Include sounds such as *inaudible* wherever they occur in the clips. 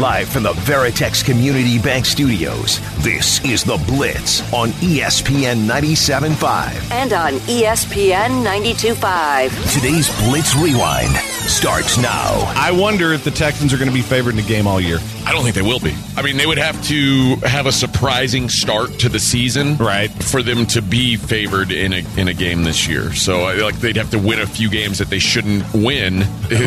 Live from the Veritex Community Bank Studios, this is The Blitz on ESPN 97.5. and on ESPN 92.5. Today's Blitz Rewind starts now. I wonder if the Texans are going to be favored in the game all year. I don't think they will be. I mean, they would have to have a surprising start to the season, Right. for them to be favored in a in a game this year. So, I- like, they'd have to win a few games that they shouldn't win,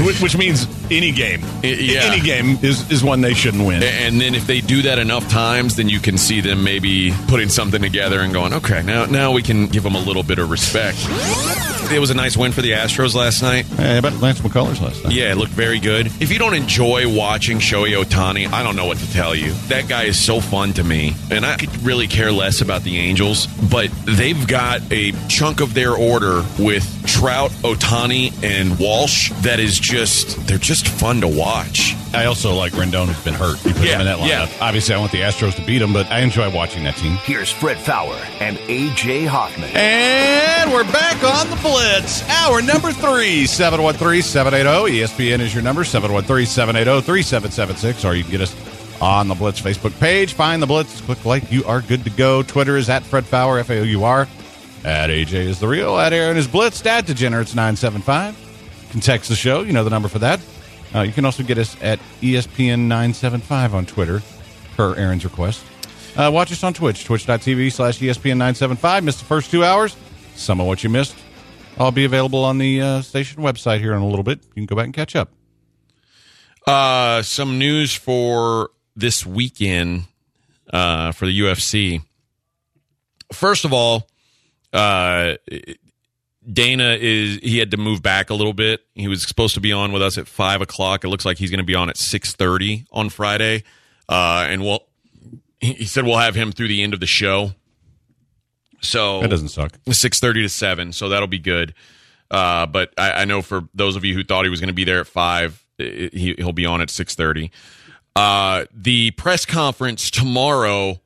Which, which means any game. yeah. Any game is, is one they shouldn't win. and then if they do that enough times, then you can see them maybe putting something together and going, okay, now now we can give them a little bit of respect. It was a nice win for the Astros last night. Hey, about Lance McCullers last night. Yeah, it looked very good. If you don't enjoy watching Shohei Ohtani, I don't know what to tell you. That guy is so fun to me, and I could really care less about the Angels, but they've got a chunk of their order with Trout, Ohtani, and Walsh that is just, they're just fun to watch. I also like Rendon, who's been hurt. You put Yeah, him in that lineup. yeah. Obviously, I want the Astros to beat him, but I enjoy watching that team. Here's Fred Faour and AJ Hoffman. And we're back on the Blitz. Hour number three, 713 780. ESPN is your number, 713 780 3776. Or you can get us on the Blitz Facebook page. Find the Blitz, click like. You are good to go. Twitter is at Fred Faour, F A O U R. At AJ is the real. At Aaron is Blitz. At Degenerates 975. You can text the show. You know the number for that. Uh, you can also get us at ESPN 975 on Twitter, per Aaron's request. Uh, watch us on Twitch, twitch.tv slash ESPN 975. Missed the first two hours. Some of what you missed. I'll be available on the uh, station website here in a little bit. You can go back and catch up. Uh, some news for this weekend uh, for the UFC. First of all, uh, Dana is he had to move back a little bit. He was supposed to be on with us at five o'clock. It looks like he's going to be on at six thirty on Friday, uh, and we'll. He said we'll have him through the end of the show. So That doesn't suck. six thirty to seven, so that'll be good. Uh, but I, I know for those of you who thought he was going to be there at five, he, he'll be on at six thirty. Uh, the press conference tomorrow,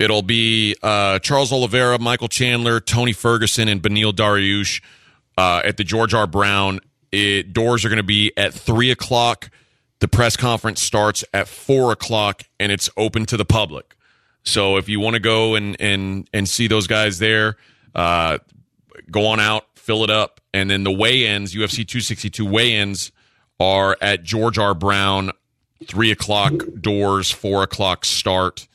it'll be uh, Charles Oliveira, Michael Chandler, Tony Ferguson, and Beneil Dariush uh, at the George R. Brown. It, doors are going to be at three o'clock. The press conference starts at four o'clock, and it's open to the public. So if you want to go and and and see those guys there, uh, go on out, fill it up, and then the weigh-ins, UFC 262 weigh-ins, are at George R. Brown, three o'clock doors, four o'clock start.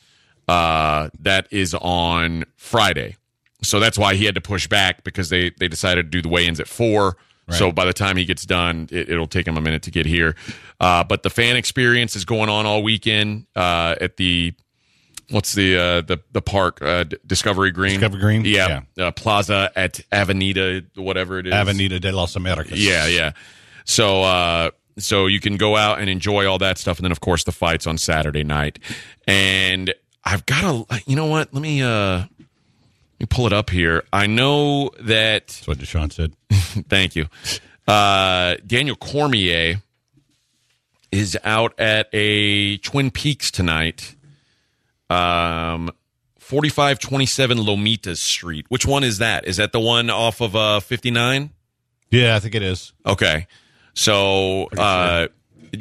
Uh, that is on Friday, so that's why he had to push back because they they decided to do the weigh-ins at four. So by the time he gets done, it, it'll take him a minute to get here. Uh, but the fan experience is going on all weekend uh, at the what's the uh, the the park uh, Discovery Green. Discovery Green? yeah, Uh, Plaza at Avenida, whatever it is. Avenida de los Americas. Yeah, yeah. So uh so you can go out and enjoy all that stuff and then of course the fights on Saturday night. And I've got to you know what? Let me uh let me pull it up here. I know that That's what Deshaun said. *laughs* thank you. Uh Daniel Cormier is out at a Twin Peaks tonight. Um 4527 Lomitas Street. Which one is that? Is that the one off of uh 59? Yeah, I think it is. Okay. So uh,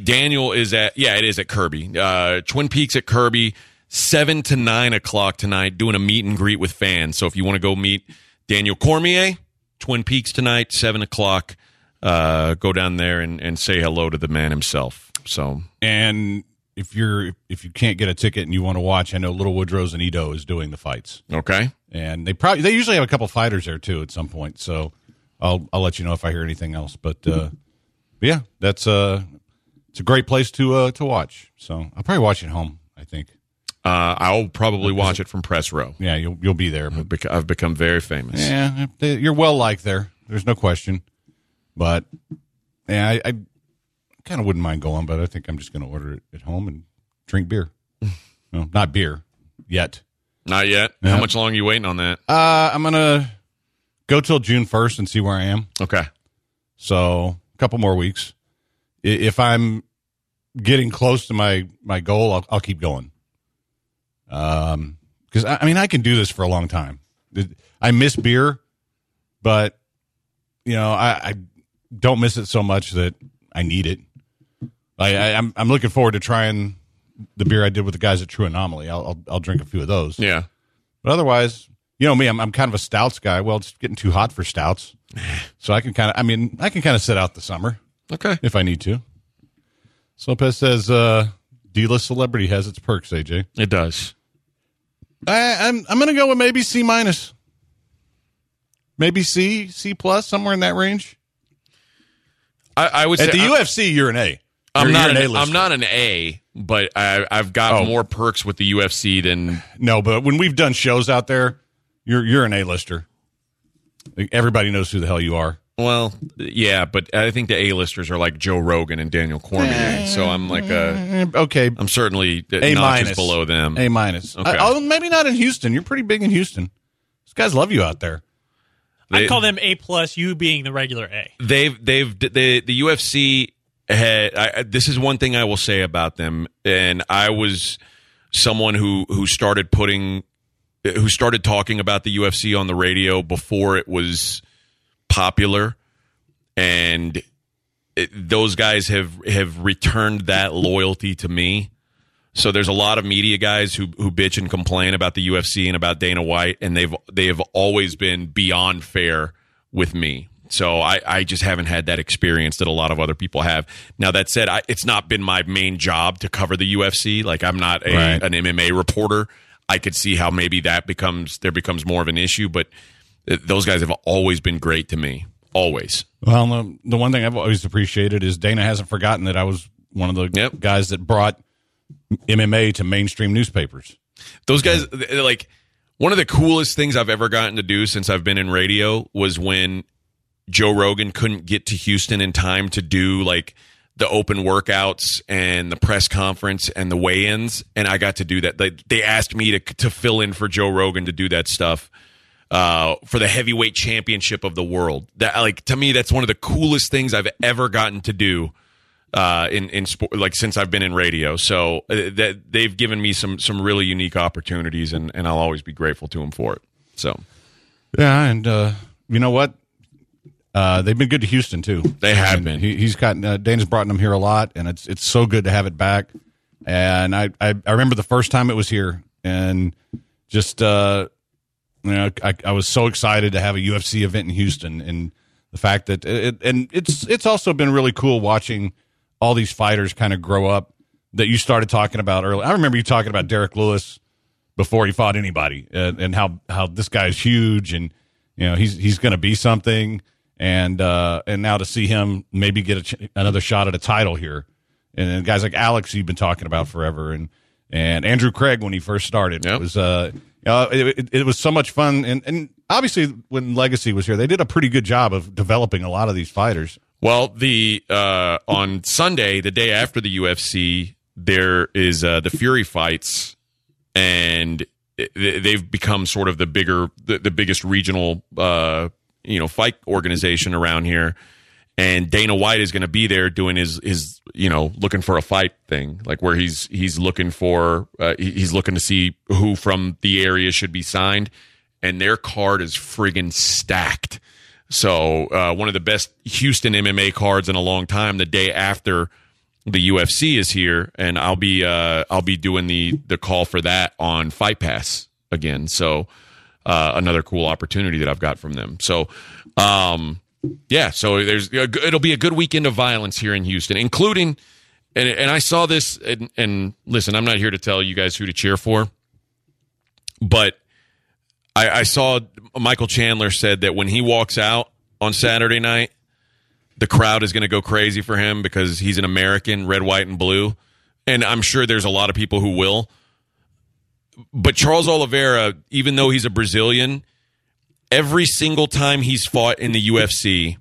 Daniel is at yeah, it is at Kirby. Uh, Twin Peaks at Kirby, seven to nine o'clock tonight, doing a meet and greet with fans. So if you want to go meet Daniel Cormier, Twin Peaks tonight, seven o'clock. Uh, go down there and, and say hello to the man himself. So And if you're if you can't get a ticket and you want to watch, I know Little Woodrow's and Edo is doing the fights. okay. and they probably they usually have a couple fighters there too at some point. So I'll I'll let you know if I hear anything else. But, uh, but yeah, that's uh it's a great place to uh to watch. So I'll probably watch it home. I think. Uh, I'll probably watch it from press row. Yeah, you'll you'll be there. But I've bec- I've become very famous. yeah, you're well liked there. There's no question. But yeah, I, I kind of wouldn't mind going, but I think I'm just going to order it at home and drink beer. *laughs* no, not beer yet. Not yet. How much longer are you waiting on that? Uh, I'm gonna go till June 1st and see where I am. Okay. So a couple more weeks. If I'm getting close to my my goal, I'll, I'll keep going. Um, because I, I mean I can do this for a long time. I miss beer, but you know I, I don't miss it so much that I need it. I, I I'm I'm looking forward to trying the beer I did with the guys at True Anomaly. I'll I'll, I'll drink a few of those. Yeah. But otherwise, you know me, I'm I'm kind of a stouts guy. Well, it's getting too hot for stouts, *sighs* so I can kind of I mean I can kind of sit out the summer Okay. if I need to. Lopez says uh, D-list celebrity has its perks. AJ, It does. I, I'm I'm gonna go with maybe C minus, maybe C C plus somewhere in that range. I, I would At say the I- UFC, you're an A. I'm You're- not you're an, A-lister. I'm not an A, but I, I've got Oh. more perks with the UFC than No, but when we've done shows out there, you're you're an A-lister. Everybody knows who the hell you are. Well, yeah. But I think the A-listers are like Joe Rogan and Daniel Cormier. So I'm like a, Eh, okay, I'm certainly A notches minus below them. A minus. Okay. Uh, oh, maybe not in Houston. You're pretty big in Houston. These guys love you out there. They- I'd call them A plus. You being the regular A. they've they've the the UFC had I, this is one thing I will say about them and I was someone who who started putting who started talking about the UFC on the radio before it was popular and it, those guys have have returned that loyalty to me so there's a lot of media guys who who bitch and complain about the UFC and about Dana White, and they've they have always been beyond fair with me. So I, I just haven't had that experience that a lot of other people have. Now that said, I, it's not been my main job to cover the UFC. Like I'm not a, Right. an MMA reporter. I could see how maybe that becomes there becomes more of an issue, but those guys have always been great to me. Always. Well, the, the one thing I've always appreciated is Dana hasn't forgotten that I was one of the Yep. guys that brought MMA to mainstream newspapers. Those guys, like one of the coolest things I've ever gotten to do since I've been in radio was when Joe Rogan couldn't get to Houston in time to do like the open workouts and the press conference and the weigh-ins, and I got to do that. They, they asked me to to fill in for Joe Rogan to do that stuff uh, for the heavyweight championship of the world. That like to me, that's one of the coolest things I've ever gotten to do uh, in in sport, like since I've been in radio. So uh, that they've given me some some really unique opportunities, and and I'll always be grateful to them for it. So Yeah, and uh, you know what? Uh, they've been good to Houston too. They have And been. He, he's gotten uh, Dana's brought them here a lot, and it's it's so good to have it back. And I I, I remember the first time it was here, and just uh, you know I, I was so excited to have a UFC event in Houston, and the fact that it and it's it's also been really cool watching all these fighters kind of grow up that you started talking about earlier. I remember you talking about Derrick Lewis before he fought anybody, and, and how how this guy's huge, and you know he's he's going to be something, and uh, and now to see him maybe get a ch- another shot at a title here, and guys like Alex you've been talking about forever, and and Andrew Craig when he first started Yep. it was uh it, it, it was so much fun, and and obviously when Legacy was here, they did a pretty good job of developing a lot of these fighters. Well, the uh, on Sunday, the day after the UFC, there is uh, the Fury fights, and they've become sort of the bigger, the, the biggest regional, uh, you know, fight organization around here. And Dana White is going to be there doing his his you know looking for a fight thing, like where he's he's looking for uh, he's looking to see who from the area should be signed, and their card is friggin' stacked. So uh, one of the best Houston MMA cards in a long time. The day after the UFC is here, and I'll be uh, I'll be doing the the call for that on Fight Pass again. So uh, another cool opportunity that I've got from them. So um, yeah, so there's it'll be a good weekend of violence here in Houston, including and and I saw this and, and listen, I'm not here to tell you guys who to cheer for, but I, I saw Michael Chandler said that when he walks out on Saturday night, the crowd is going to go crazy for him because he's an American, red, white, and blue. And I'm sure there's a lot of people who will. But Charles Oliveira, even though he's a Brazilian, every single time he's fought in the UFC,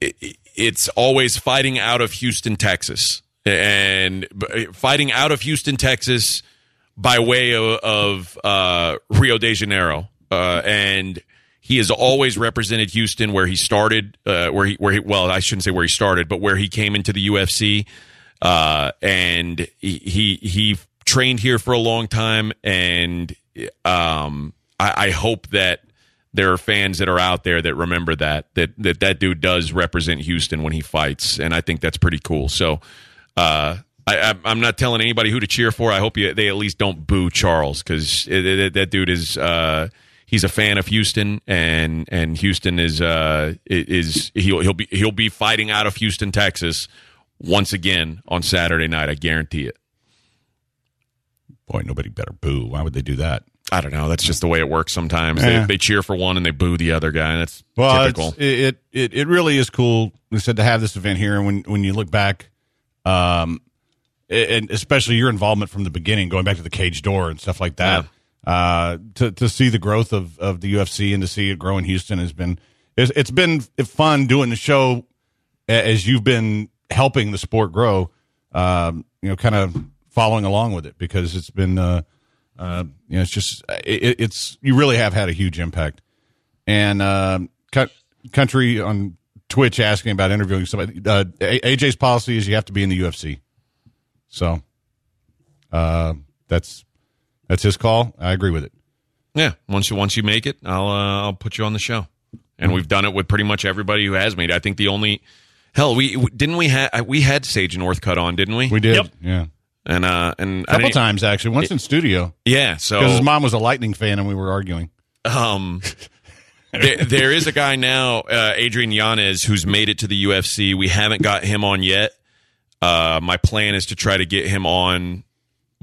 it, it's always fighting out of Houston, Texas. And fighting out of Houston, Texas, by way of, of uh, Rio de Janeiro, uh, and he has always represented Houston where he started, uh, where he where he well, I shouldn't say where he started, but where he came into the UFC, uh, and he, he he trained here for a long time, and um, I, I hope that there are fans that are out there that remember that that that that dude does represent Houston when he fights, and I think that's pretty cool. So. Uh, I, I'm not telling anybody who to cheer for. I hope you, they at least don't boo Charles because that dude is uh, he's a fan of Houston, and and Houston is uh, is he'll he'll be he'll be fighting out of Houston, Texas, once again on Saturday night. I guarantee it. Boy, nobody better boo. Why would they do that? I don't know. That's just the way it works. Sometimes yeah. they, they cheer for one and they boo the other guy. That's well, typical. It, it it really is cool. We said to have this event here, and when when you look back, um, and especially your involvement from the beginning, going back to the cage door and stuff like that. Yeah. Uh, to to see the growth of, of the UFC and to see it grow in Houston has been it's, it's been fun doing the show as you've been helping the sport grow. Um, you know, kind of following along with it because it's been uh, uh, you know it's just it, it's you really have had a huge impact. And uh, country on Twitch asking about interviewing somebody. Uh, AJ's policy is you have to be in the UFC. So uh, that's that's his call. I agree with it. Yeah, once you once you make it, I'll uh, I'll put you on the show. And we've done it with pretty much everybody who has made. it. I think the only hell we didn't we had we had Sage Northcutt on, didn't we? We did. Yep. Yeah. And uh and a couple times actually. Once in studio. Yeah. So because his mom was a Lightning fan and we were arguing. Um. there, there is a guy now, uh, Adrian Yanez, who's made it to the UFC. We haven't got him on yet. Uh, my plan is to try to get him on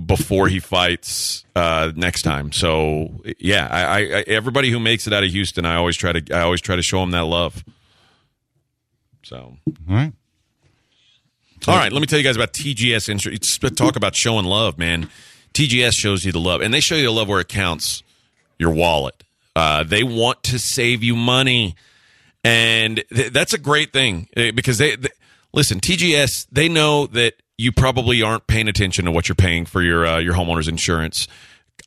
before he fights uh, next time. So yeah, I, I, everybody who makes it out of Houston, I always try to I always try to show them that love. So all right. All right, let me tell you guys about TGS Insurance. Talk about showing love, man. TGS shows you the love, and they show you the love where it counts. Your wallet. Uh, they want to save you money, and th- that's a great thing eh, because they, listen. TGS they know that you probably aren't paying attention to what you're paying for your uh, your homeowner's insurance.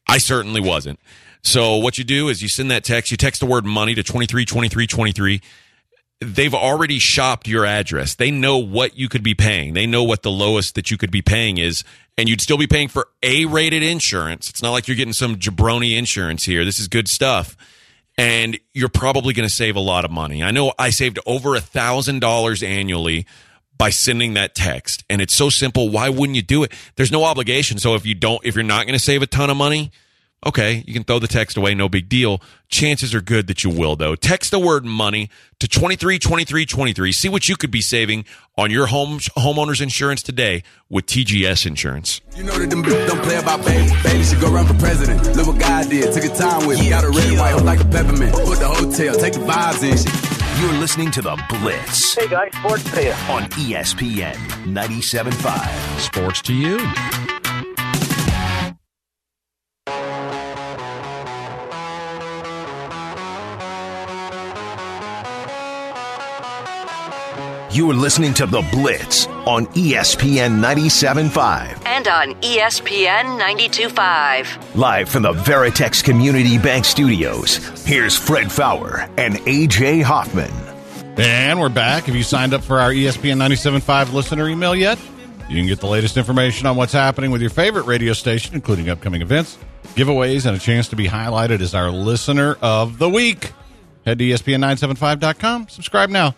I certainly wasn't. So what you do is you send that text. You text the word money to twenty three twenty three twenty three. They've already shopped your address. They know what you could be paying. They know what the lowest that you could be paying is, and you'd still be paying for A rated insurance. It's not like you're getting some jabroni insurance here. This is good stuff and you're probably going to save a lot of money. I know I saved over a thousand dollars annually by sending that text. And it's so simple. Why wouldn't you do it? There's no obligation. So if you don't, if you're not going to save a ton of money, okay, you can throw the text away. No big deal. Chances are good that you will, though. Text the word money to 232323. See what you could be saving on your home homeowner's insurance today with TGS Insurance. You know that them don't play about baby. Baby should go run for president. Look what God did. Took a time with me. Got a red white like a peppermint. Put the hotel. Take the vibes in. You're listening to The Blitz. Hey guys, sports to you. On ESPN 97.5. Sports to you. You are listening to The Blitz on ESPN 97.5. And on ESPN 92.5. Live from the Veritex Community Bank Studios, here's Fred Faour and AJ Hoffman. And we're back. Have you signed up for our ESPN 97.5 listener email yet? You can get the latest information on what's happening with your favorite radio station, including upcoming events, giveaways, and a chance to be highlighted as our listener of the week. Head to ESPN975.com. Subscribe now.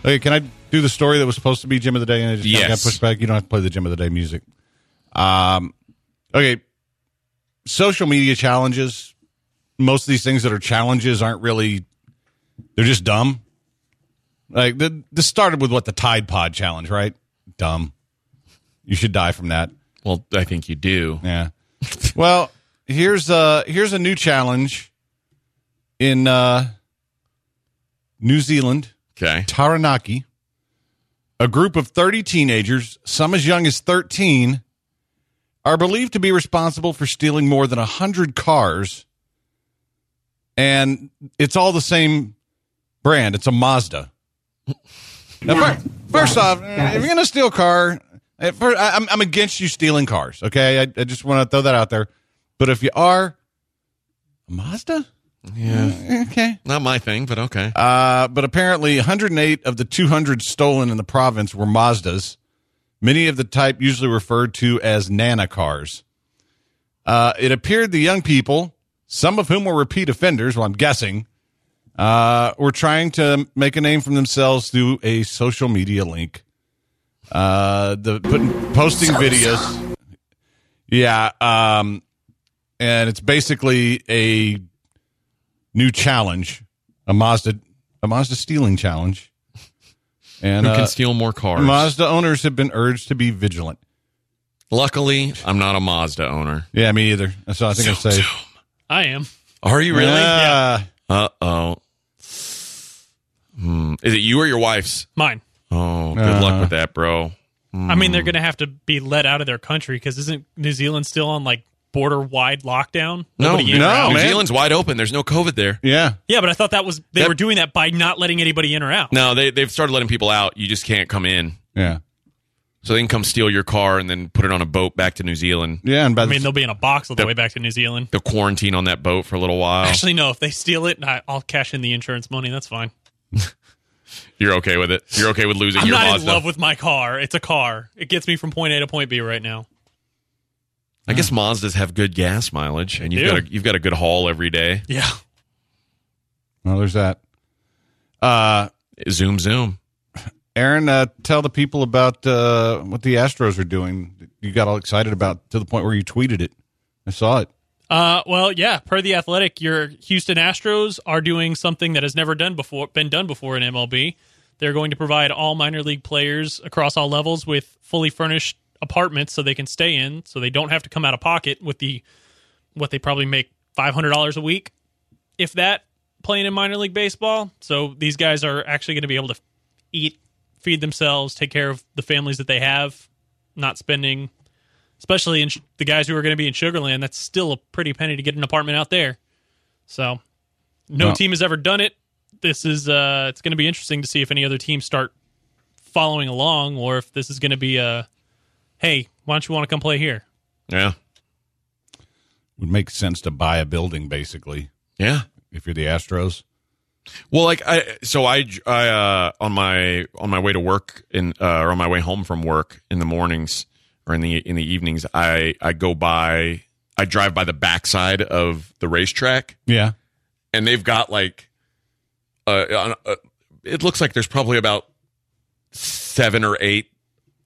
Okay, can I do the story that was supposed to be Gym of the Day and it just yes. got pushed back? You don't have to play the Gym of the Day music. Um, okay, social media challenges. Most of these things that are challenges aren't really, they're just dumb. Like, the, this started with what? The Tide Pod challenge, right? Dumb. You should die from that. Well, I think you do. Yeah. well, here's uh here's a new challenge in uh New Zealand Okay. Taranaki. A group of 30 teenagers, some as young as 13, are believed to be responsible for stealing more than 100 cars. And it's all the same brand. It's a Mazda. Now, first, first off, if you're going to steal a car, first, I'm, I'm against you stealing cars, okay? I, I just want to throw that out there. But if you are a Mazda, Yeah, okay. not my thing, but okay. Uh, but apparently, 108 of the 200 stolen in the province were Mazdas, many of the type usually referred to as Nana cars. Uh, it appeared the young people, some of whom were repeat offenders, well, I'm guessing, uh, were trying to make a name for themselves through a social media link. Uh, the putting, posting videos. Yeah. Um, and it's basically a new challenge, a Mazda, a Mazda stealing challenge. And Who uh, can steal more cars? Mazda owners have been urged to be vigilant. Luckily, I'm not a Mazda owner. Yeah, me either. That's all I think I say. I am. Are you really? Yeah. Uh oh. Hmm. Is it you or your wife's? Mine. Oh, good Uh. luck with that, bro. I mean, they're going to have to be let out of their country because isn't New Zealand still on like border wide lockdown? No, Nobody in no, or out? New man. Zealand's wide open. There's no COVID there. Yeah. Yeah, but I thought that was they That- were doing that by not letting anybody in or out. No, they they've started letting people out. You just can't come in. Yeah. So they can come steal your car and then put it on a boat back to New Zealand. Yeah. And by I the mean, they'll be in a box all the Yep. way back to New Zealand. They'll quarantine on that boat for a little while. Actually, no. If they steal it, I, I'll cash in the insurance money. That's fine. *laughs* You're okay with it. You're okay with losing your? I'm your not in Mazda. love with my car. It's a car. It gets me from point A to point B right now. I guess Mazdas have good gas mileage, and you've do. got a, you've got a good haul every day. Yeah. well, there's that. Uh, Zoom, zoom. Aaron, uh, tell the people about uh, what the Astros are doing. You got all excited about to the point where you tweeted it. I saw it. Uh, well, yeah. Per the Athletic, your Houston Astros are doing something that has never done before, been done before in MLB. They're going to provide all minor league players across all levels with fully furnished apartments so they can stay in, so they don't have to come out of pocket with the what they probably make five hundred dollars a week, if that, playing in minor league baseball. So these guys are actually going to be able to eat, feed themselves, take care of the families that they have, not spending especially in sh- the guys who are going to be in Sugarland. That's still a pretty penny to get an apartment out there. So, no Well- team has ever done it. This is uh, it's going to be interesting to see if any other teams start following along, or if this is going to be a, hey, why don't you want to come play here? Yeah, Would make sense to buy a building, basically, yeah. if you're the Astros. Well, like I, so I, I, uh, on my on my way to work in, uh, or on my way home from work in the mornings or in the in the evenings, I I go by, I drive by the backside of the racetrack, Yeah. and they've got like, uh, uh, it looks like there's probably about seven or eight,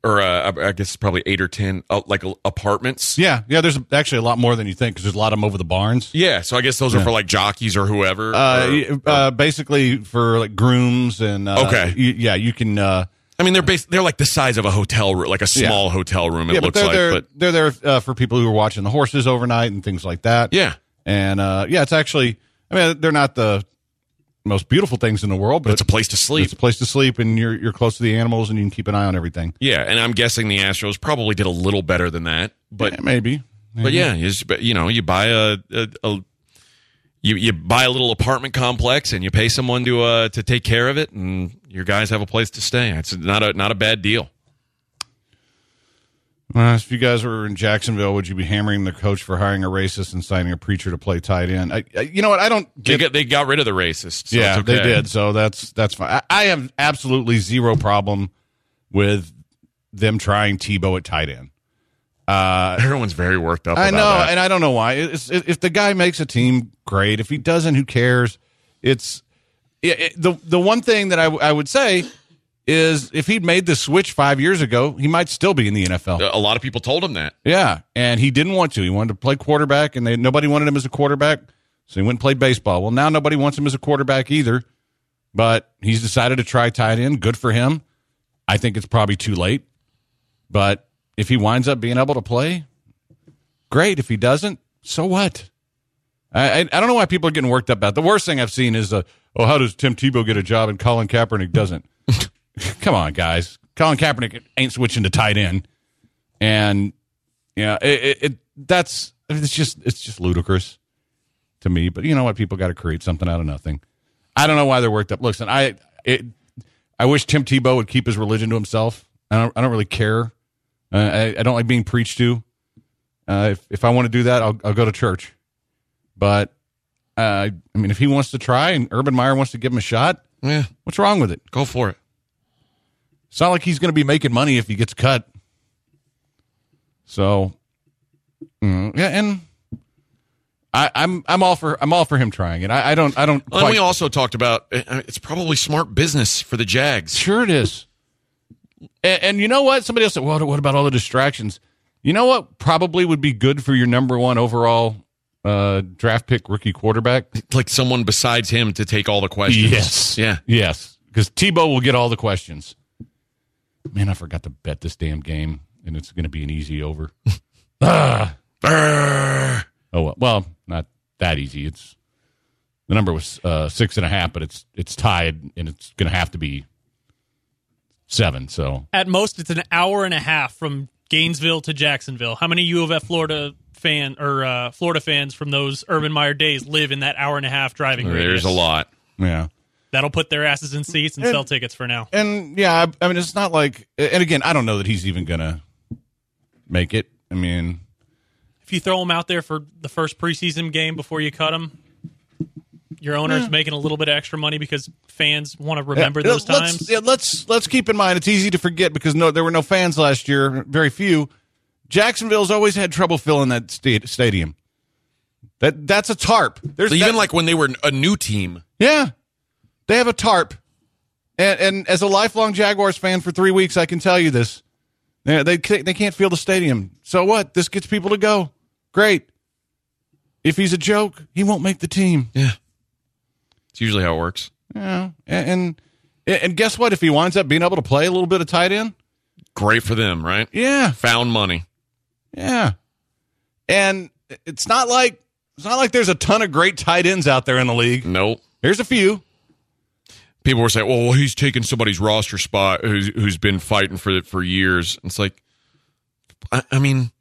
or uh, I guess probably eight or ten, uh, like apartments. Yeah. Yeah. There's actually a lot more than you think because there's a lot of them over the barns. Yeah, so I guess those are for like jockeys or whoever. Uh, or- y- uh, basically for like grooms and uh, Okay. y- yeah, you can. Uh, I mean, they're bas- they're like the size of a hotel room, like a small hotel room. It yeah, but looks they're like, there. but they're there uh, for people who are watching the horses overnight and things like that. yeah, and uh, yeah, it's actually. I mean, they're not the most beautiful things in the world, but, it's a place to sleep. it's a place to sleep, and you're you're close to the animals, and you can keep an eye on everything. Yeah, and I'm guessing the Astros probably did a little better than that, but Yeah, maybe. but yeah, you, you know, you buy a, a, a you you buy a little apartment complex and you pay someone to uh to take care of it, and your guys have a place to stay. It's not a not a bad deal. Uh, if you guys were in Jacksonville, would you be hammering the coach for hiring a racist and signing a preacher to play tight end? I, I, you know what? I don't They got they got rid of the racists. so yeah, okay. they did. So that's that's fine. I, I have absolutely zero problem with them trying Tebow at tight end. Uh, Everyone's very worked up. I know, that. and I don't know why. It, if the guy makes a team, great. If he doesn't, who cares? It's it, it- the the one thing that I, I would say is if he'd made the switch five years ago, he might still be in the NFL. a lot of people told him that. Yeah, and he didn't want to. He wanted to play quarterback, and they nobody wanted him as a quarterback, so he went and played baseball. Well, now nobody wants him as a quarterback either, but he's decided to try tight end. Good for him. I think it's probably too late, but if he winds up being able to play, great. If he doesn't, so what? I I, I don't know why people are getting worked up about. it. The worst thing I've seen is, uh, oh, how does Tim Tebow get a job and Colin Kaepernick doesn't? *laughs* *laughs* Come on, guys. Colin Kaepernick ain't switching to tight end, and yeah, it, it, it that's it's just it's just ludicrous to me. But you know what? People got to create something out of nothing. I don't know why they're worked up. Listen, I it, I wish Tim Tebow would keep his religion to himself. I don't I don't really care. Uh, I, I don't like being preached to. Uh, if if I want to do that, I'll I'll go to church. But uh, I mean, if he wants to try and Urban Meyer wants to give him a shot, Yeah, what's wrong with it? go for it. It's not like he's going to be making money if he gets cut. So, mm, yeah, and I, I'm I'm all for I'm all for him trying it. I, I don't I don't. And Quite, we also talked about uh, it's probably smart business for the Jags. sure it is. And, and you know what? Somebody else said, "Well, what about all the distractions?" You know what? Probably would be good for your number one overall uh, draft pick rookie quarterback. Like someone besides him to take all the questions. Yes. Yeah. Yes. Because Tebow will get all the questions. Man, I forgot to bet this damn game, and it's going to be an easy over. *laughs* ah. Brrr. Oh well, well, not that easy. It's the number was uh, six and a half, but it's it's tied, and it's going to have to be seven. So At most, it's an hour and a half from Gainesville to Jacksonville. How many U of F Florida fan or uh, Florida fans from those Urban Meyer days live in that hour and a half driving There's radius? a lot. yeah, That'll put their asses in seats and And- sell tickets for now. and yeah, I, I mean, it's not like, and again, I don't know that he's even going to make it. I mean, If you throw him out there for the first preseason game before you cut him, your owner's making a little bit of extra money because fans want to remember Yeah, those let's, times. Yeah, let's let's keep in mind it's easy to forget because no, there were no fans last year, very few. Jacksonville's always had trouble filling that sta- stadium. That that's a tarp. There's So even that- like when they were a new team, yeah, they have a tarp. And, and as a lifelong Jaguars fan for three weeks, I can tell you this: they they they can't fill the stadium. So what? This gets people to go. Great. If he's a joke, he won't make the team. yeah, it's usually how it works. Yeah, and and, and guess what? If he winds up being able to play a little bit of tight end, Great for them, right? yeah, Found money. Yeah. And it's not like it's not like there's a ton of great tight ends out there in the league. Nope. Here's a few. People were saying, "Well, he's taking somebody's roster spot who's who's been fighting for it for years." It's like, I, I mean,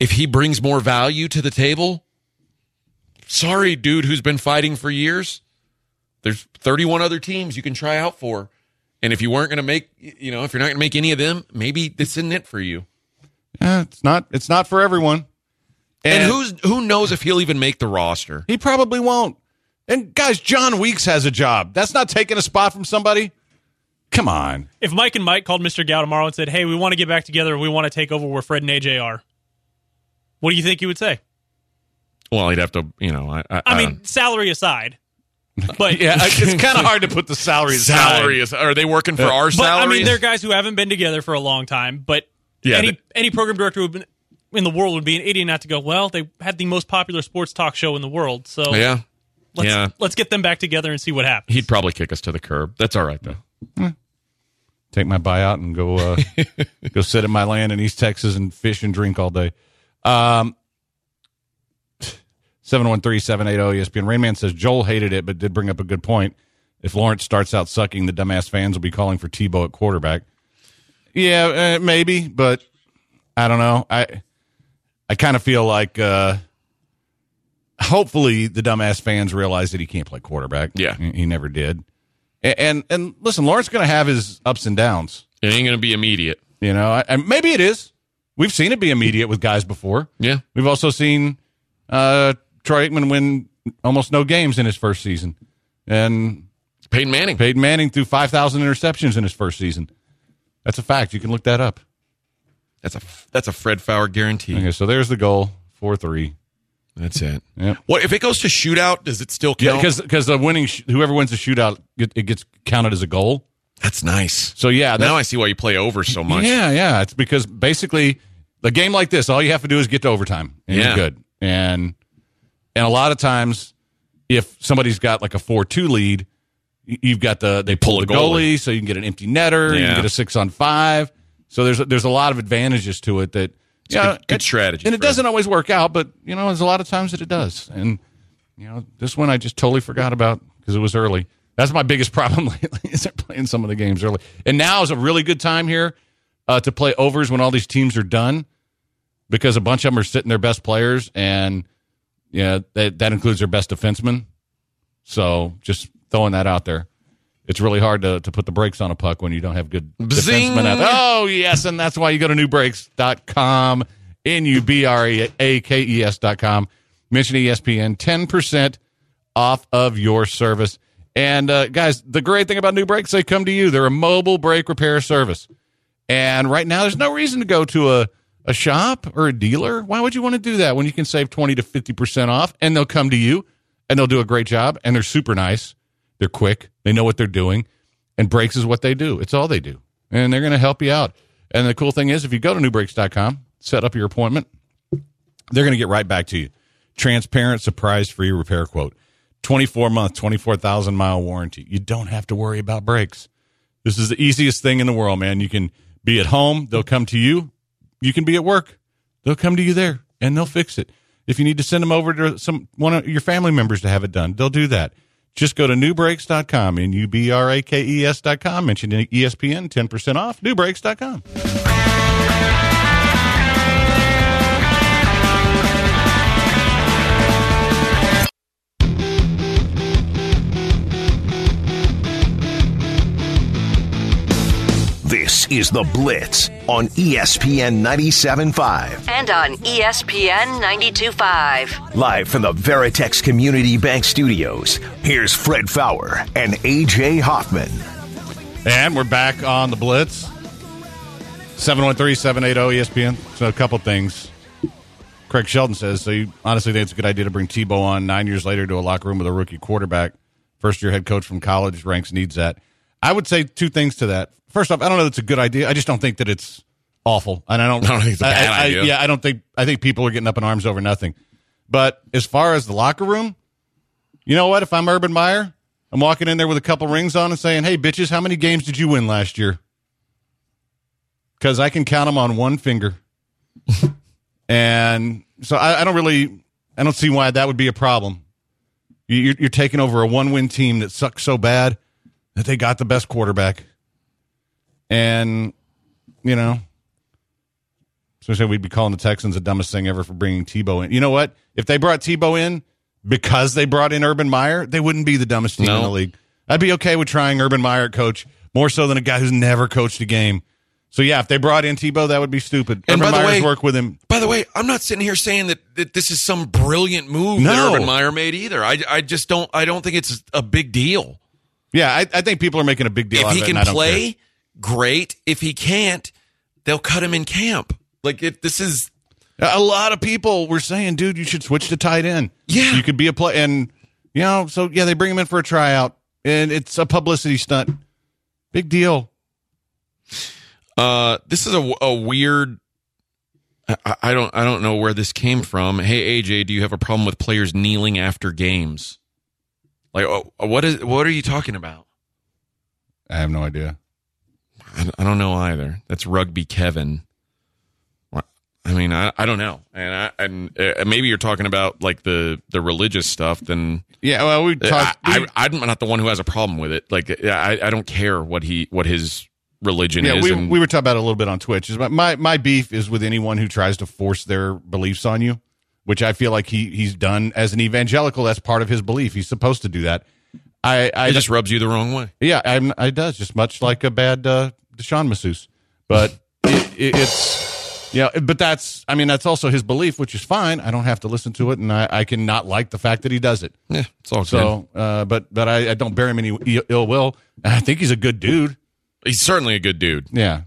if he brings more value to the table, sorry, dude, who's been fighting for years. There's 31 other teams you can try out for, and if you weren't going to make, you know, if you're not going to make any of them, maybe this isn't it for you. Yeah, it's not it's not for everyone. And, who's who knows if he'll even make the roster? he probably won't. And guys, John Weeks has a job. That's not taking a spot from somebody. Come on. if Mike and Mike called Mr. Gow tomorrow and said, "Hey, we want to get back together we want to take over where Fred and AJ are," what do you think he would say? Well, he'd have to, you know, I, I, I mean, salary aside, *laughs* but Yeah, it's *laughs* kind of hard to put the salary aside. salary is. Are they working for our But salary? I mean, they're guys who haven't been together for a long time. But Yeah, any they- any program director who been in the world would be an idiot not to go. Well, they had the most popular sports talk show in the world, so yeah, let's yeah. let's get them back together and see what happens. He'd probably kick us to the curb. That's all right though. Take my buyout and go uh, *laughs* go sit at my land in East Texas and fish and drink all day. Um 713-780 ESPN. Rainman says Joel hated it, but did bring up a good point. If Lawrence starts out sucking, the dumbass fans will be calling for Tebow at quarterback. Yeah, uh, maybe, but I don't know. I I kind of feel like uh, hopefully the dumbass fans realize that he can't play quarterback. Yeah. he, he never did. And and, and listen, Lawrence going to have his ups and downs. It ain't going to be immediate. You know, and maybe it is. We've seen it be immediate with guys before. Yeah, We've also seen uh, Troy Aikman win almost no games in his first season, and Peyton Manning. Peyton Manning threw five thousand interceptions in his first season. That's a fact. You can look that up. That's a that's a Fred Faour guarantee. Okay, so there's the goal, four three. That's it. Yep. What if it goes to shootout? Does it still Yeah, count? because because the winning sh- whoever wins the shootout it, it gets counted as a goal. that's nice. So yeah, now I see why you play over so much. Yeah, yeah. It's because basically the game like this, all you have to do is get to overtime and Yeah. you're good. And and a lot of times, if somebody's got like a four two lead, y- you've got the they pull, the goalie, so you can get an empty netter, you Yeah. can get a six on five. So there's a, there's a lot of advantages to it that yeah, good- good it- strategy, and it doesn't always work out, but you know, there's a lot of times that it does. And you know, this one I just totally forgot about because it was early. That's my biggest *laughs* problem lately is they're playing some of the games early. And now is a really good time here uh, to play overs when all these teams are done because a bunch of them are sitting their best players and yeah, that that includes their best defenseman. So just throwing that out there. It's really hard to, to put the brakes on a puck when you don't have good Bzing. defensemen out there. Oh, yes, and that's why you go to nubrakes.com N U B R A K E S dot com. Mention ESPN, 10% off of your service. And uh, guys, the great thing about NuBrakes, they come to you. They're a mobile brake repair service. And right now, there's no reason to go to a, a shop or a dealer. Why would you want to do that when you can save 20 to 50% off and they'll come to you and they'll do a great job and they're super nice. They're quick. They know what they're doing. And brakes is what they do. It's all they do. And they're going to help you out. And the cool thing is, if you go to nubrakes.com, set up your appointment, they're going to get right back to you. Transparent, surprise free repair quote. 24 month, 24,000 mile warranty. You don't have to worry about brakes. This is the easiest thing in the world, man. You can be at home, they'll come to you. You can be at work, they'll come to you there and they'll fix it. If you need to send them over to some one of your family members to have it done, they'll do that. Just go to nubrakes.com and U B R A K E S.com, mention ESPN, 10% off, nubrakes.com. This is The Blitz on ESPN 97.5. And on ESPN 92.5. Live from the Veritex Community Bank Studios, here's Fred Faour and AJ Hoffman. And we're back on the Blitz. 713 780 ESPN. So, a couple things. Craig Sheldon says, so you honestly think it's a good idea to bring Tebow on nine years later to a locker room with a rookie quarterback. First year head coach from college ranks needs that. I would say two things to that. First off, I don't know that's a good idea. I just don't think that it's awful. And I don't, *laughs* I don't think it's a bad I- I- idea. yeah, I don't think, I think people are getting up in arms over nothing. But as far as the locker room, you know what? If I'm Urban Meyer, I'm walking in there with a couple rings on and saying, "Hey, bitches, how many games did you win last year?" Because I can count them on one finger, *laughs* and so I, I don't really, I don't see why that would be a problem. You- You're, you're taking over a one-win team that sucks so bad that they got the best quarterback, and you know, so we'd be calling the Texans the dumbest thing ever for bringing Tebow in. You know what? If they brought Tebow in because they brought in Urban Meyer, they wouldn't be the dumbest team in the league. I'd be okay with trying Urban Meyer coach more so than a guy who's never coached a game. So yeah, if they brought in Tebow, that would be stupid. And Urban by the Meyer's way- work with him. By the way, I'm not sitting here saying that, that this is some brilliant move that Urban Meyer made either. I, I just don't I don't think it's a big deal. Yeah, I, I think people are making a big deal if he can play, great. If he can't, they'll cut him in camp. Like if this is A lot of people were saying, dude, you should switch to tight end. Yeah. You could be a play. And, you know, so yeah, they bring him in for a tryout, and it's a publicity stunt. Big deal. Uh, this is a, a weird. I, I don't I don't know where this came from. Hey AJ, do you have a problem with players kneeling after games? Like, oh, what is what are you talking about? I have no idea. I, don't know either. That's rugby Kevin. I mean, I, I don't know, and I, and uh, maybe you're talking about like the the religious stuff. Then Yeah, well, we talked. I, I'm not the one who has a problem with it. Like, I, I don't care what he what his religion yeah, is. we, we were talking about it a little bit on Twitch. Is my my beef is with anyone who tries to force their beliefs on you, which I feel like he he's done as an evangelical. That's part of his belief. He's supposed to do that. I I it just rubs you the wrong way. Yeah, I'm, I does just much like a bad uh, Deshaun masseuse, but *laughs* it, it, it's yeah. But that's I mean that's also his belief, which is fine. I don't have to listen to it, and I, I can not like the fact that he does it. Yeah, it's all. So, uh, but but I, I don't bear him any ill will. I think he's a good dude. He's certainly a good dude. Yeah,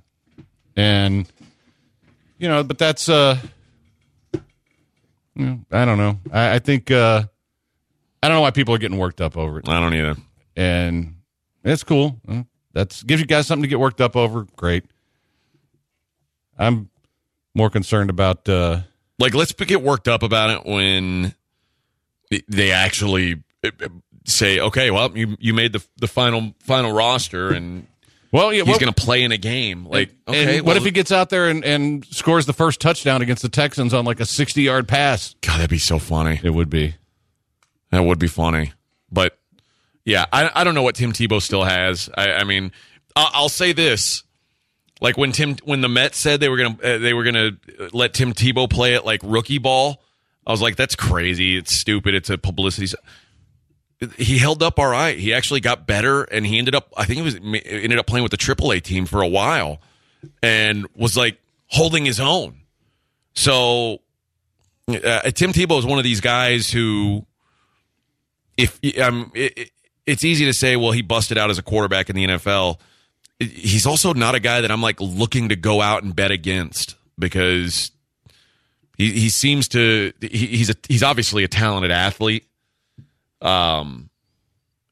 and you know, but that's uh, I don't know. I, I think uh, I don't know why people are getting worked up over it. I don't either. and it's cool. Uh, That's gives you guys something to get worked up over. Great. I'm more concerned about. uh Like, let's get worked up about it when they actually uh, say, "Okay, well, you you made the the final final roster, and Well, yeah. he's well, going to play in a game." Like, and okay, what well, if he gets out there and, and scores the first touchdown against the Texans on like a 60 yard pass? God, that'd be so funny. It would be. That would be funny. But yeah, I, I don't know what Tim Tebow still has. I, I mean, I'll, I'll say this: like when Tim when the Mets said they were gonna uh, they were gonna let Tim Tebow play at like rookie ball, I was like, that's crazy. It's stupid. It's a publicity. He held up all right. He actually got better, and he ended up. I think he was ended up playing with the AAA team for a while, and was like holding his own. So uh, Tim Tebow is one of these guys who, if um, it, it's easy to say, well, he busted out as a quarterback in the NFL. He's also not a guy that I'm like looking to go out and bet against because he he seems to he, he's a he's obviously a talented athlete. Um,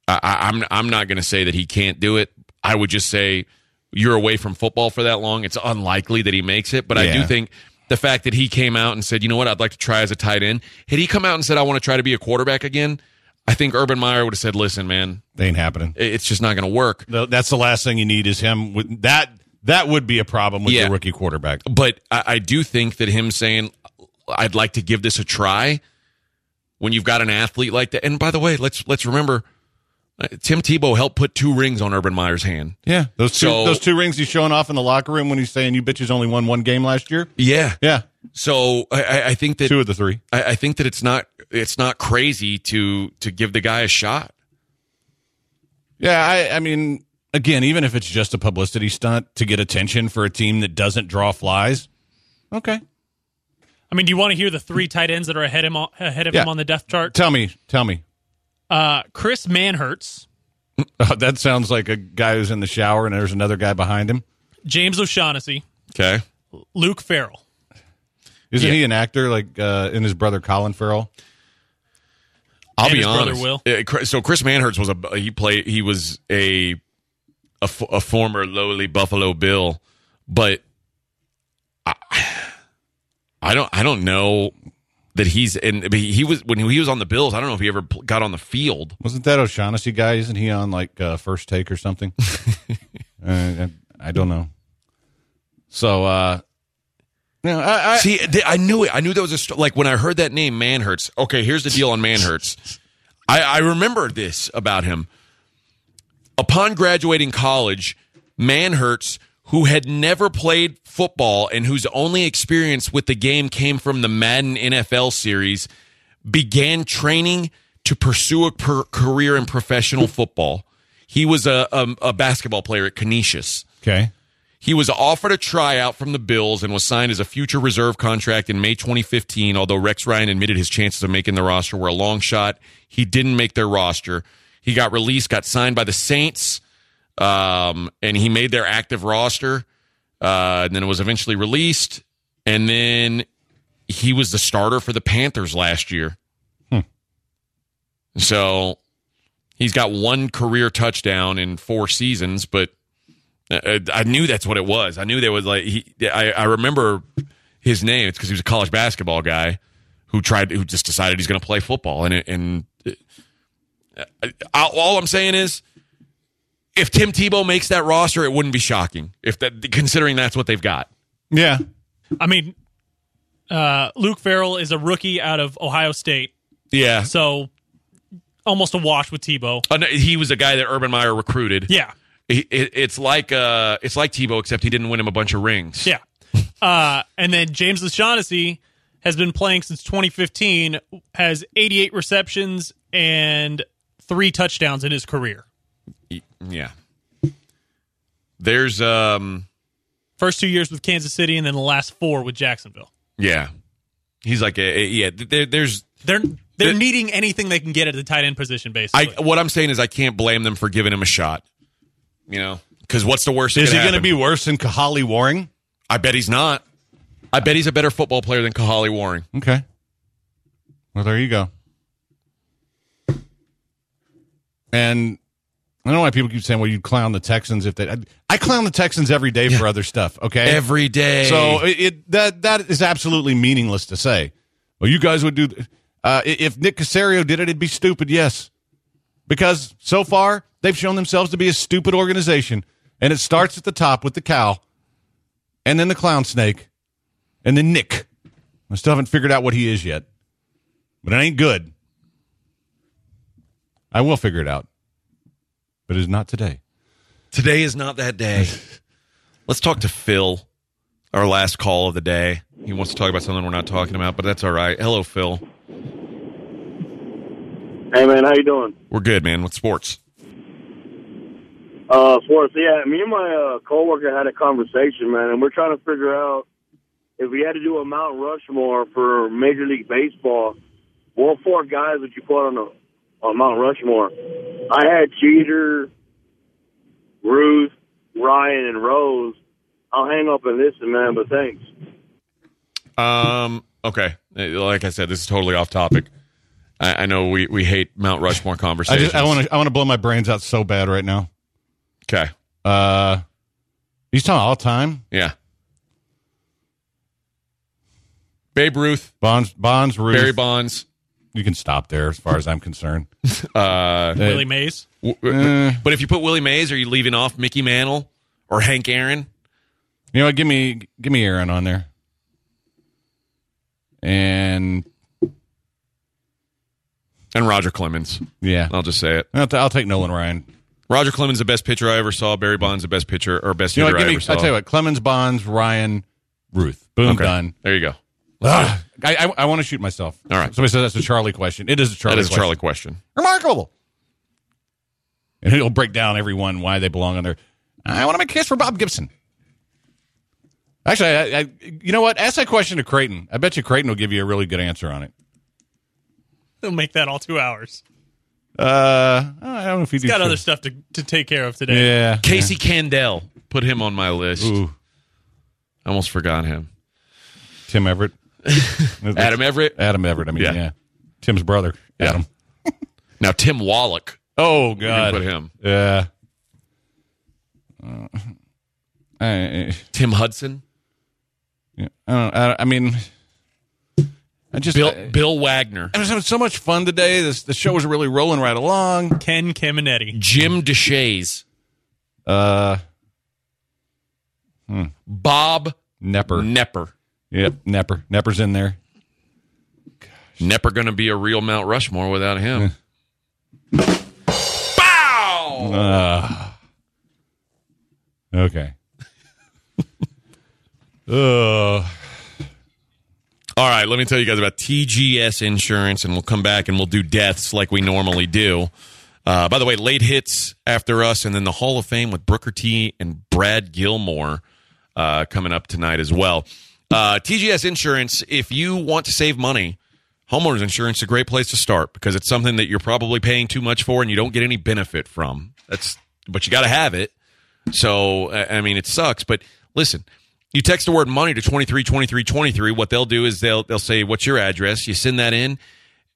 I, I'm I'm not going to say that he can't do it. I would just say you're away from football for that long. It's unlikely that he makes it, but I do think the fact that he came out and said, you know what, I'd like to try as a tight end. Had he come out and said, I want to try to be a quarterback again, I think Urban Meyer would have said, listen, man, they Ain't happening. it's just not going to work. That's the last thing you need is him. With that, that would be a problem with Yeah. your rookie quarterback. But I, I do think that him saying, I'd like to give this a try when you've got an athlete like that. And by the way, let's let's remember, uh, Tim Tebow helped put two rings on Urban Meyer's hand. Yeah, those two So- those two rings he's showing off in the locker room when he's saying you bitches only won one game last year. Yeah. Yeah, So I- I, I think that two of the three. I, I think that it's not it's not crazy to to give the guy a shot. Yeah, I, I mean, again, even if it's just a publicity stunt to get attention for a team that doesn't draw flies, okay. I mean, do you want to hear the three tight ends that are ahead him ahead of Yeah. him on the depth chart? Tell me, tell me. Uh, Chris Manhertz, *laughs* Oh, that sounds like a guy who's in the shower and there's another guy behind him. James O'Shaughnessy, Okay. Luke Farrell. Isn't Yeah. he an actor like uh, in his brother Colin Farrell? I'll And be his brother honest. Will. Chris- So Chris Manhertz was a he played he was a a former lowly Buffalo Bill, but I, I don't I don't know that he's and he, was when he was on the Bills. I don't know if he ever got on the field. Wasn't that O'Shaughnessy guy? Isn't he on like uh, first take or something? *laughs* uh, I, don't know. So, uh, I, I, See, I knew it. I knew there was a st- like when I heard that name, Manhertz. Okay, here's the deal on Manhertz. I, I remember this about him. Upon graduating college, Manhertz, who had never played football and whose only experience with the game came from the Madden NFL series, began training to pursue a per- career in professional football. He was a, a, a basketball player at Canisius. okay. He was offered a tryout from the Bills and was signed as a future reserve contract in May 2015, although Rex Ryan admitted his chances of making the roster were a long shot. He didn't make their roster. He got released, got signed by the Saints, um, and he made their active roster. Uh, and then it was eventually released. And then he was the starter for the Panthers last year. So he's got one career touchdown in four seasons, but uh, I knew that's what it was. I knew there was like he. I, I remember his name. It's because he was a college basketball guy who tried, who just decided he's going to play football. And and uh, I, all I'm saying is, if Tim Tebow makes that roster, it wouldn't be shocking. If that, considering that's what they've got. Yeah. I mean, uh, Luke Farrell is a rookie out of Ohio State, Yeah, so almost a wash with Tebow. Uh, he was a guy that Urban Meyer recruited. Yeah, He- it, it's like uh, it's like Tebow, except he didn't win him a bunch of rings. yeah. Uh, and then James O'Shaughnessy has been playing since 2015, has 88 receptions and three touchdowns in his career. Yeah. There's um. First two years with Kansas City, and then the last four with Jacksonville. Yeah, he's like a, a- yeah. There, there's They're they're The- needing anything they can get at the tight end position, I. basically. What I'm saying is I can't blame them for giving him a shot. You know, because what's the worst? Is he going to be worse than Kahale Warring? I bet he's not. I bet he's a better football player than Kahale Warring. Okay. Well, there you go. And I don't know why people keep saying, "Well, you clown the Texans if they." I, I clown the Texans every day for other stuff. Okay, Every day. So it, it that that is absolutely meaningless to say. Well, you guys would do. Uh, if Nick Caserio did it, it'd be stupid. Yes, because so far they've shown themselves to be a stupid organization, and it starts at the top with the cow, and then the clown snake, and then Nick. I still haven't figured out what he is yet, but it ain't good. I will figure it out, but it's not today. Today is not that day. *laughs* Let's talk to Phil, our last call of the day. He wants to talk about something we're not talking about, but that's all right. Hello, Phil. Hey man, how you doing? We're good, man. With sports. Uh, Forrest, yeah, me and my uh, coworker had a conversation, man, and we're trying to figure out if we had to do a Mount Rushmore for Major League Baseball, what four guys would you put on a on Mount Rushmore? I had Jeter, Ruth, Ryan, and Rose. I'll hang up and listen, man. But thanks. Um. Okay. Like I said, this is totally off topic. I, I know we, we hate Mount Rushmore I conversations. I want to I want to blow my brains out so bad right now. Okay. Uh, he's talking all time. Yeah. Babe Ruth, Bonds, Bonds, Ruth. Barry Bonds. You can stop there, as far as I'm concerned. *laughs* Uh, Willie Mays. w- w- but if you put Willie Mays, are you leaving off Mickey Mantle or Hank Aaron? You know what? Give me give me Aaron on there, and And Roger Clemens. yeah, I'll just say it. I'll, t- I'll take Nolan Ryan. Roger Clemens, the best pitcher I ever saw. Barry Bonds, the best pitcher or best You know hitter what? Give I me. ever saw. I tell you what. Clemens, Bonds, Ryan, Ruth. Boom, Okay. done. There you go. I I, I want to shoot myself. All right. Somebody says that's a Charlie question. It is a Charlie. That is a question. Charlie question. Remarkable. And he'll break down everyone why they belong on there. I want to make a case for Bob Gibson. Actually, I, I, you know what? Ask that question to Creighton. I bet you Creighton will give you a really good answer on it. He'll make that all two hours. Uh, I don't know if he He's got other stuff to, to take care of today. Yeah. Casey Candaele. Put him on my list. Ooh, I almost forgot him. Tim Everett. *laughs* Adam Everett. Adam Everett. I mean, Yeah. yeah. Tim's brother. Yeah. Adam. *laughs* Now Tim Wallach. Oh God. put him. Yeah. Uh, I, I, Tim Hudson. yeah, I don't. I, I mean, I just Bill I, Bill Wagner. I was having so much fun today. This the show was really rolling right along. Ken Caminiti. Jim Deshaies. Uh, hmm. Bob Knepper. Knepper. Yep, Knepper. Knepper's in there. Knepper going to be a real Mount Rushmore without him. Bow! Uh, okay. *laughs* uh, All right, let me tell you guys about TGS Insurance, and we'll come back and we'll do deaths like we normally do. Uh, by the way, late hits after us, and then the Hall of Fame with Booker T and Brad Gilmore uh, coming up tonight as well. Uh, TGS Insurance, if you want to save money, homeowners insurance is a great place to start because it's something that you're probably paying too much for and you don't get any benefit from. That's but you got to have it. So I mean, it sucks. But listen, you text the word money to twenty three twenty three twenty three. What they'll do is they'll they'll say, "What's your address?" You send that in,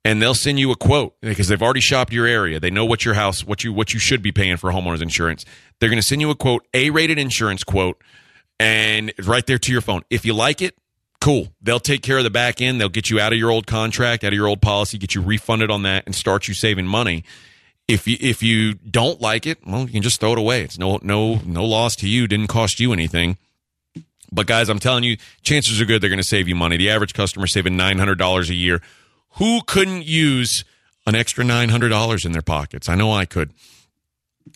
and they'll send you a quote because they've already shopped your area. They know what your house, what you what you should be paying for homeowners insurance. They're going to send you a quote, A rated insurance quote, and right there to your phone. If you like it, cool. They'll take care of the back end. They'll get you out of your old contract, out of your old policy, get you refunded on that, and start you saving money. If you if you don't like it, well, you can just throw it away. It's no no no loss to you. Didn't cost you anything. But guys, I'm telling you, chances are good they're going to save you money. The average customer saving nine hundred dollars a year. Who couldn't use an extra nine hundred dollars in their pockets? I know I could.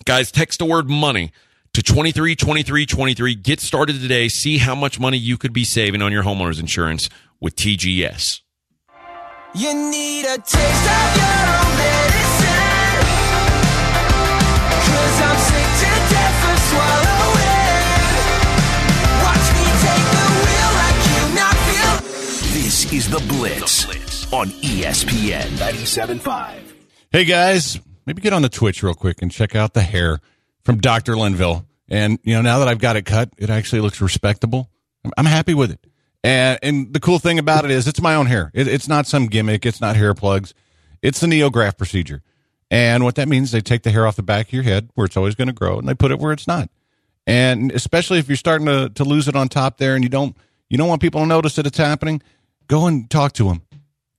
Guys, text the word money to 23 23 23. Get started today. See how much money you could be saving on your homeowner's insurance with TGS. You need a taste of your own medicine. Cause I'm sick to death of swallowing. Watch me take the wheel like you not feel. This is The Blitz, on E ESPN 97.5. hey guys, maybe get on the Twitch real quick and check out the hair from Dr. Linville. And, you know, now that I've got it cut, it actually looks respectable. I'm, happy with it. And, and the cool thing about it is it's my own hair. It, it's not some gimmick. It's not hair plugs. It's the neograft procedure. And what that means, is they take the hair off the back of your head where it's always going to grow and they put it where it's not. And especially if you're starting to, to lose it on top there and you don't, you don't want people to notice that it's happening, go and talk to them.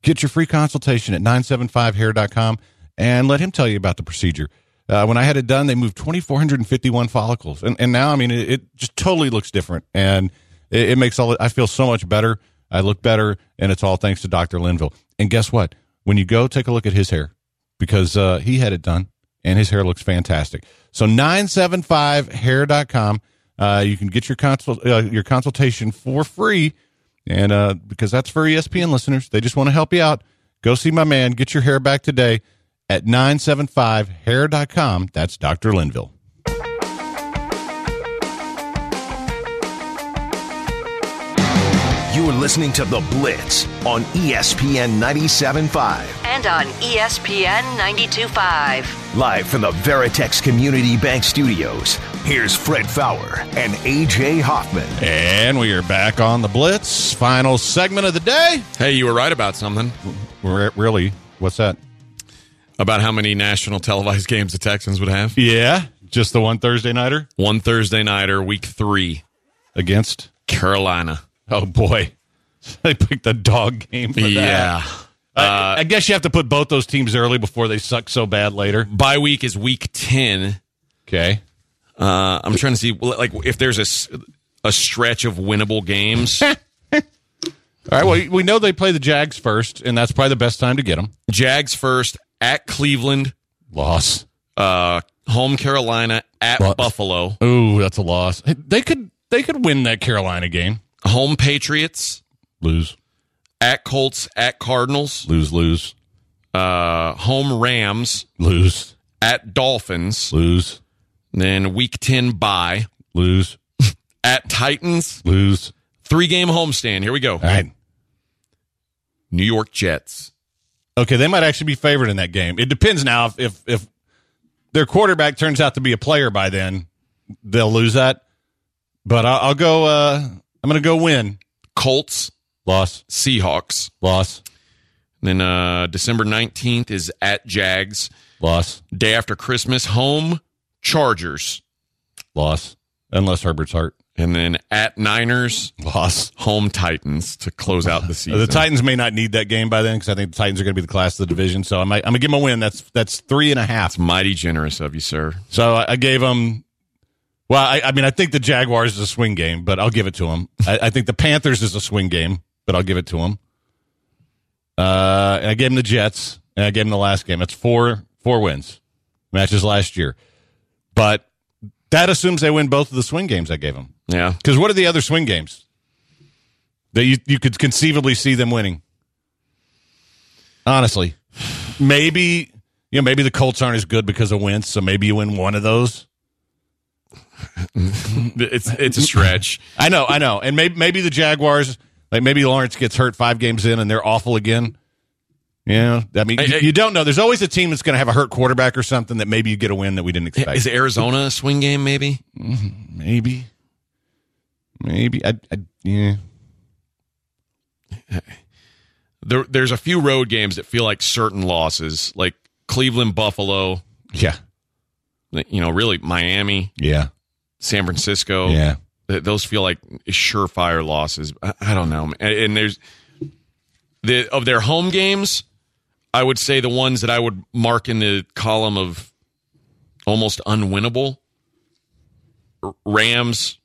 Get your free consultation at 975hair.com and let him tell you about the procedure. Uh, when I had it done, they moved 2,451 follicles. And, and now, I mean, it, it just totally looks different. And it, it makes all, I feel so much better. I look better. And it's all thanks to Dr. Linville. And guess what? When you go, take a look at his hair because uh, he had it done and his hair looks fantastic. So 975hair.com. Uh, you can get your consult, uh, your consultation for free. And uh, because that's for ESPN listeners, they just want to help you out. Go see my man. Get your hair back today at 975hair.com. That's Dr. Linville. You You're listening to The Blitz on ESPN 97.5. And on ESPN 92.5. Live from the Veritex Community Bank Studios, here's Fred Faour and AJ Hoffman. And we are back on the Blitz. Final segment of the day. Hey, you were right about something Re- really? What's that? About how many national televised games the Texans would have. Yeah, just the one Thursday nighter One Thursday nighter, week three, against. Carolina. Oh boy, *laughs* they picked the dog game. For that. Yeah. I, I guess you have to put both those teams early before they suck so bad later. Bye week is week 10. Okay. Uh, I'm trying to see like if there's a, s- a stretch of winnable games. *laughs* All right. Well, we know they play the Jags first, and that's probably the best time to get them. Jags first at Cleveland, Loss. uh, home Carolina at. Buffalo, Ooh, that's a loss. They could they could win that Carolina game. home Patriots Lose, at Colts at Cardinals, lose, lose, uh, home Rams lose, at Dolphins, lose, then week 10 bye lose, *laughs* at Titans, lose. three game homestand. Here we go. All right. New York Jets. Okay, they might actually be favored in that game. It depends now if if, if their quarterback turns out to be a player by then, they'll lose that. But I'll, I'll go. Uh, I'm going to go win. Colts, Loss, Seahawks. loss, Then uh, December 19th is at Jags. loss, Day after Christmas, home Chargers. loss. Unless Herbert's hurt, And then at Niners, loss. home Titans to close out the *laughs* season. The Titans may not need that game by then because I think the Titans are going to be the class of the division. So I might, I'm going to give them a win. That's that's three and a half. Mighty generous of you, sir. So I, I gave them. Well, I, I mean, I think the Jaguars is a swing game, but I'll give it to them. I, I think the Panthers is a swing game, but I'll give it to them. Uh, and I gave them the Jets, and I gave them the last game. That's four four wins, matches last year, but that assumes they win both of the swing games I gave them. Yeah. Because what are the other swing games that you you could conceivably see them winning? Honestly, maybe you know maybe the Colts aren't as good because of Wentz, so maybe you win one of those. *laughs* It's it's a stretch. I know, I know, and maybe maybe the Jaguars, like maybe Lawrence gets hurt five games in and they're awful again. Yeah, I mean, you, hey. you don't know. There's always a team that's going to have a hurt quarterback or something that maybe you get a win that we didn't expect. Is Arizona a swing game, maybe? Mm-hmm. maybe, maybe. I, I yeah. *laughs* There, there's a few road games that feel like certain losses, like Cleveland, Buffalo, Yeah, you know, really Miami, yeah, San Francisco. yeah. Th- those feel like surefire losses. I, don't know, and, and there's the of their home games. I would say the ones that I would mark in the column of almost unwinnable: Rams,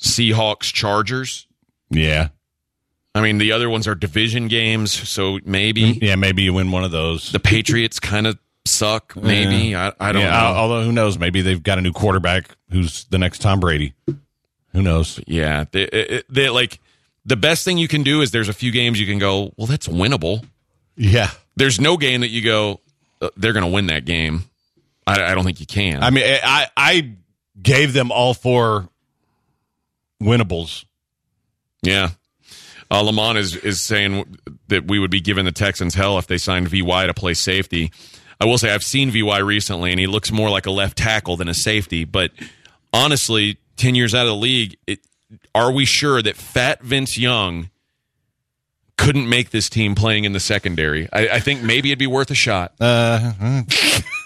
Seahawks, Chargers. Yeah. I mean, the other ones are division games, so maybe Yeah, maybe you win one of those. the Patriots kind of suck. Maybe I, I don't yeah, know. al- Although who knows? Maybe they've got a new quarterback who's the next Tom Brady. Who knows? Yeah, they, they like the best thing you can do is there's a few games you can go, well, that's winnable. Yeah. There's no game that you go, uh, they're going to win that game. I, I don't think you can. I mean, I I gave them all four winnables. yeah. Uh, Lamont is is saying that we would be giving the Texans hell if they signed Vy to play safety. I will say I've seen Vy recently, and he looks more like a left tackle than a safety. But honestly, ten years out of the league, it, are we sure that Fat Vince Young couldn't make this team playing in the secondary? I, I think maybe it'd be worth a shot. Uh, *laughs*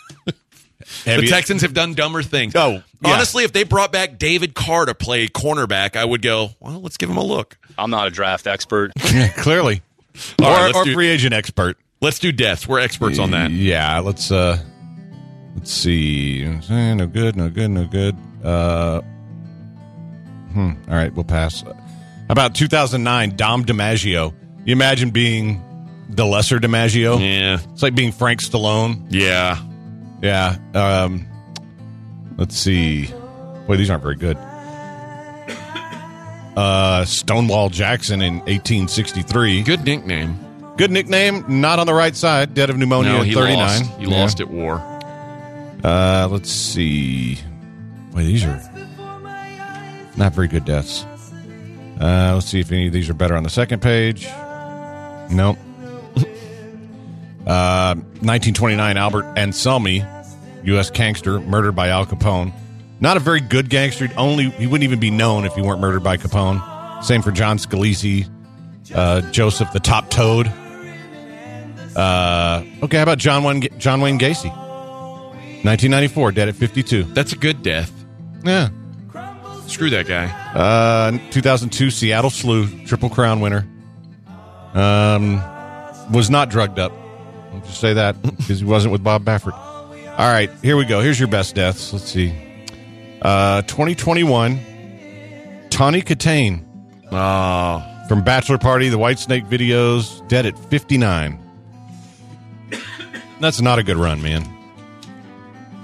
The Texans have done dumber things. Oh, yeah. honestly, if they brought back David Carr to play cornerback, I would go. Well, let's give him a look. I'm not a draft expert. *laughs* clearly, All or, right, or do- free agent expert. Let's do deaths. We're experts on that. Yeah, let's uh, let's see. No good, no good, no good. Uh, hmm. All right, we'll pass. About 2009, Dom DiMaggio. You imagine being the lesser DiMaggio? Yeah, It's like being Frank Stallone. yeah. Yeah. Um, let's see. Boy, these aren't very good. Uh, Stonewall Jackson in 1863. Good nickname. Good nickname. Not on the right side. Dead of pneumonia No, he 39. lost. He Yeah. lost at war. Uh, let's see. Boy, these are not very good deaths. Uh, let's see if any of these are better on the second page. Nope. Uh, 1929, Albert Anselmi, U.S. gangster, murdered by Al Capone. Not a very good gangster. Only he wouldn't even be known if he weren't murdered by Capone. Same for John Scalise, uh, Joseph the Hop Toad. Uh, okay, how about John Wayne, John Wayne Gacy? 1994, dead at 52. That's a good death. Yeah. Screw that guy. Uh, 2002 Seattle Slew, Triple Crown winner. Um, was not drugged up. I'll just say that because he wasn't with Bob Baffert. All right, here we go. Here's your best deaths. Let's see. Uh, 2021, Tawny Kitaen Oh, from Bachelor Party, the Whitesnake videos, dead at 59. That's not a good run, man.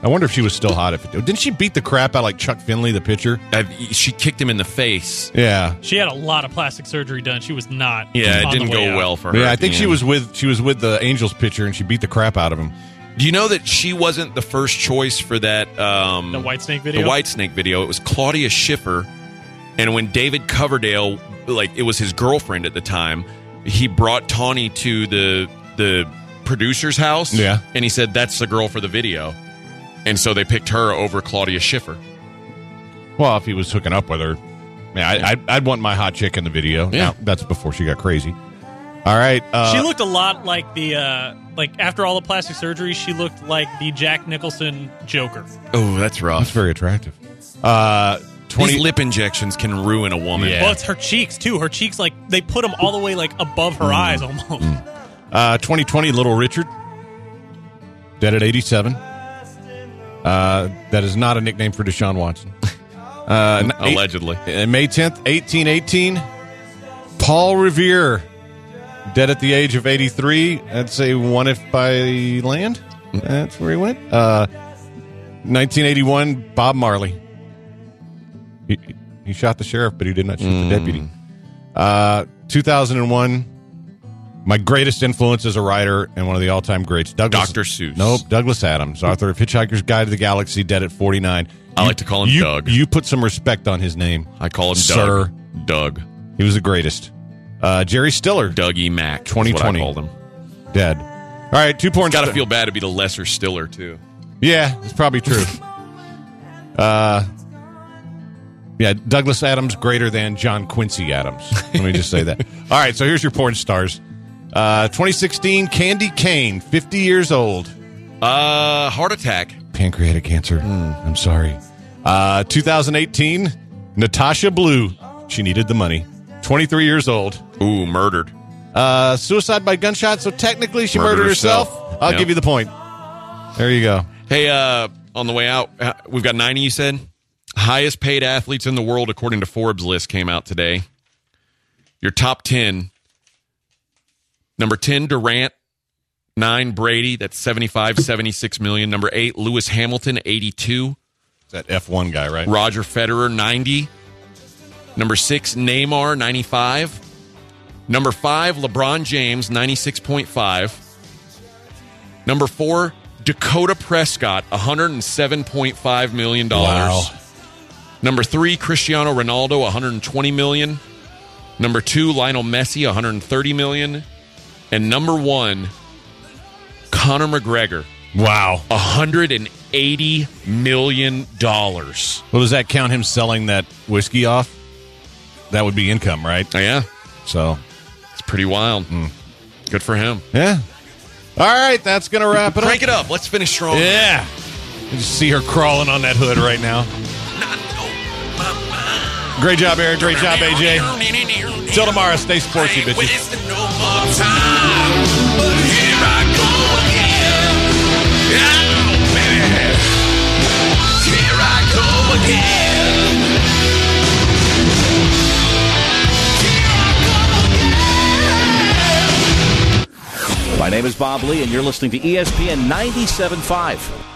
I wonder if she was still hot. If it, didn't she beat the crap out of, like Chuck Finley, the pitcher? I, she kicked him in the face. Yeah, She had a lot of plastic surgery done. She was not. Yeah, it on didn't the way go out. well for her. yeah. I at think the she end. was with she was with the Angels pitcher, and she beat the crap out of him. Do you know that she wasn't the first choice for that? Um, The Whitesnake video? The Whitesnake video. It was Claudia Schiffer, and when David Coverdale, like it was his girlfriend at the time, he brought Tawny to the the producer's house. Yeah. and he said that's the girl for the video, and so they picked her over Claudia Schiffer. Well, if he was hooking up with her, yeah, I, I'd, I'd want my hot chick in the video. Yeah. Now, that's before she got crazy. All right, uh, she looked a lot like the uh like after all the plastic surgery, she looked like the Jack Nicholson Joker. Oh, that's rough. that's very attractive. Uh, twenty. These lip injections can ruin a woman. Yeah. Well, it's her cheeks too. Her cheeks like they put them all the way like above her eyes almost. Uh, 2020, Little Richard, dead at 87. Uh, that is not a nickname for Deshaun Watson. *laughs* Uh, n- eight- Allegedly. uh, May 10th, 1818, Paul Revere, dead at the age of 83. That's a one if by land. That's where he went. Uh, 1981, Bob Marley. He, he shot the sheriff, but he did not shoot the deputy. Uh, 2001, my greatest influence as a writer and one of the all-time greats, Douglas. Dr. Seuss. Nope, Douglas Adams, author of Hitchhiker's Guide to the Galaxy, dead at 49. I You- like to call him you, Doug. You put some respect on his name. I call him Sir. Doug. Doug. He was the greatest. Uh, Jerry Stiller, Dougie Mac. 2020. That's called him. dead. All right, two porn. Got to feel bad to be the lesser Stiller too. Yeah, it's probably true. uh, yeah, Douglas Adams greater than John Quincy Adams. Let me just say that. *laughs* All right, so here's your porn stars. Uh, 2016, Candy Kane, 50 years old. Uh, heart attack. Pancreatic cancer. I'm sorry. Uh, 2018, Natasha Blue. She needed the money. 23 years old. Ooh, murdered. Uh, suicide by gunshot, so technically she Murdered murdered, herself. herself. I'll Yep. give you the point. There you go. Hey, uh, on the way out, uh, we've got 90, you said? Highest paid athletes in the world, according to Forbes list, came out today. Your top 10. Number 10, Durant. Nine, Brady. That's 75, 76 million. Number eight, Lewis Hamilton, 82. That F1 guy, right? Roger Federer, 90. Number six, Neymar, 95. Number five, LeBron James, 96.5. Number four, Dakota Prescott, $107.5 million. Wow. Number three, Cristiano Ronaldo, 120 million. Number two, Lionel Messi, 130 million. And number one, Conor McGregor, Wow. 180 million dollars. Well, does that count him selling that whiskey off? That would be income, right? Oh, yeah, So, it's pretty wild. Hmm. Good for him. yeah. All right, that's going to wrap it Crank up. it up. Let's finish strong. Yeah. I just see her crawling on that hood right now. *laughs* Great job, Eric. Great job, AJ. Till tomorrow, stay sportsy, bitches. My name is Bob Lee, and you're listening to ESPN 97.5.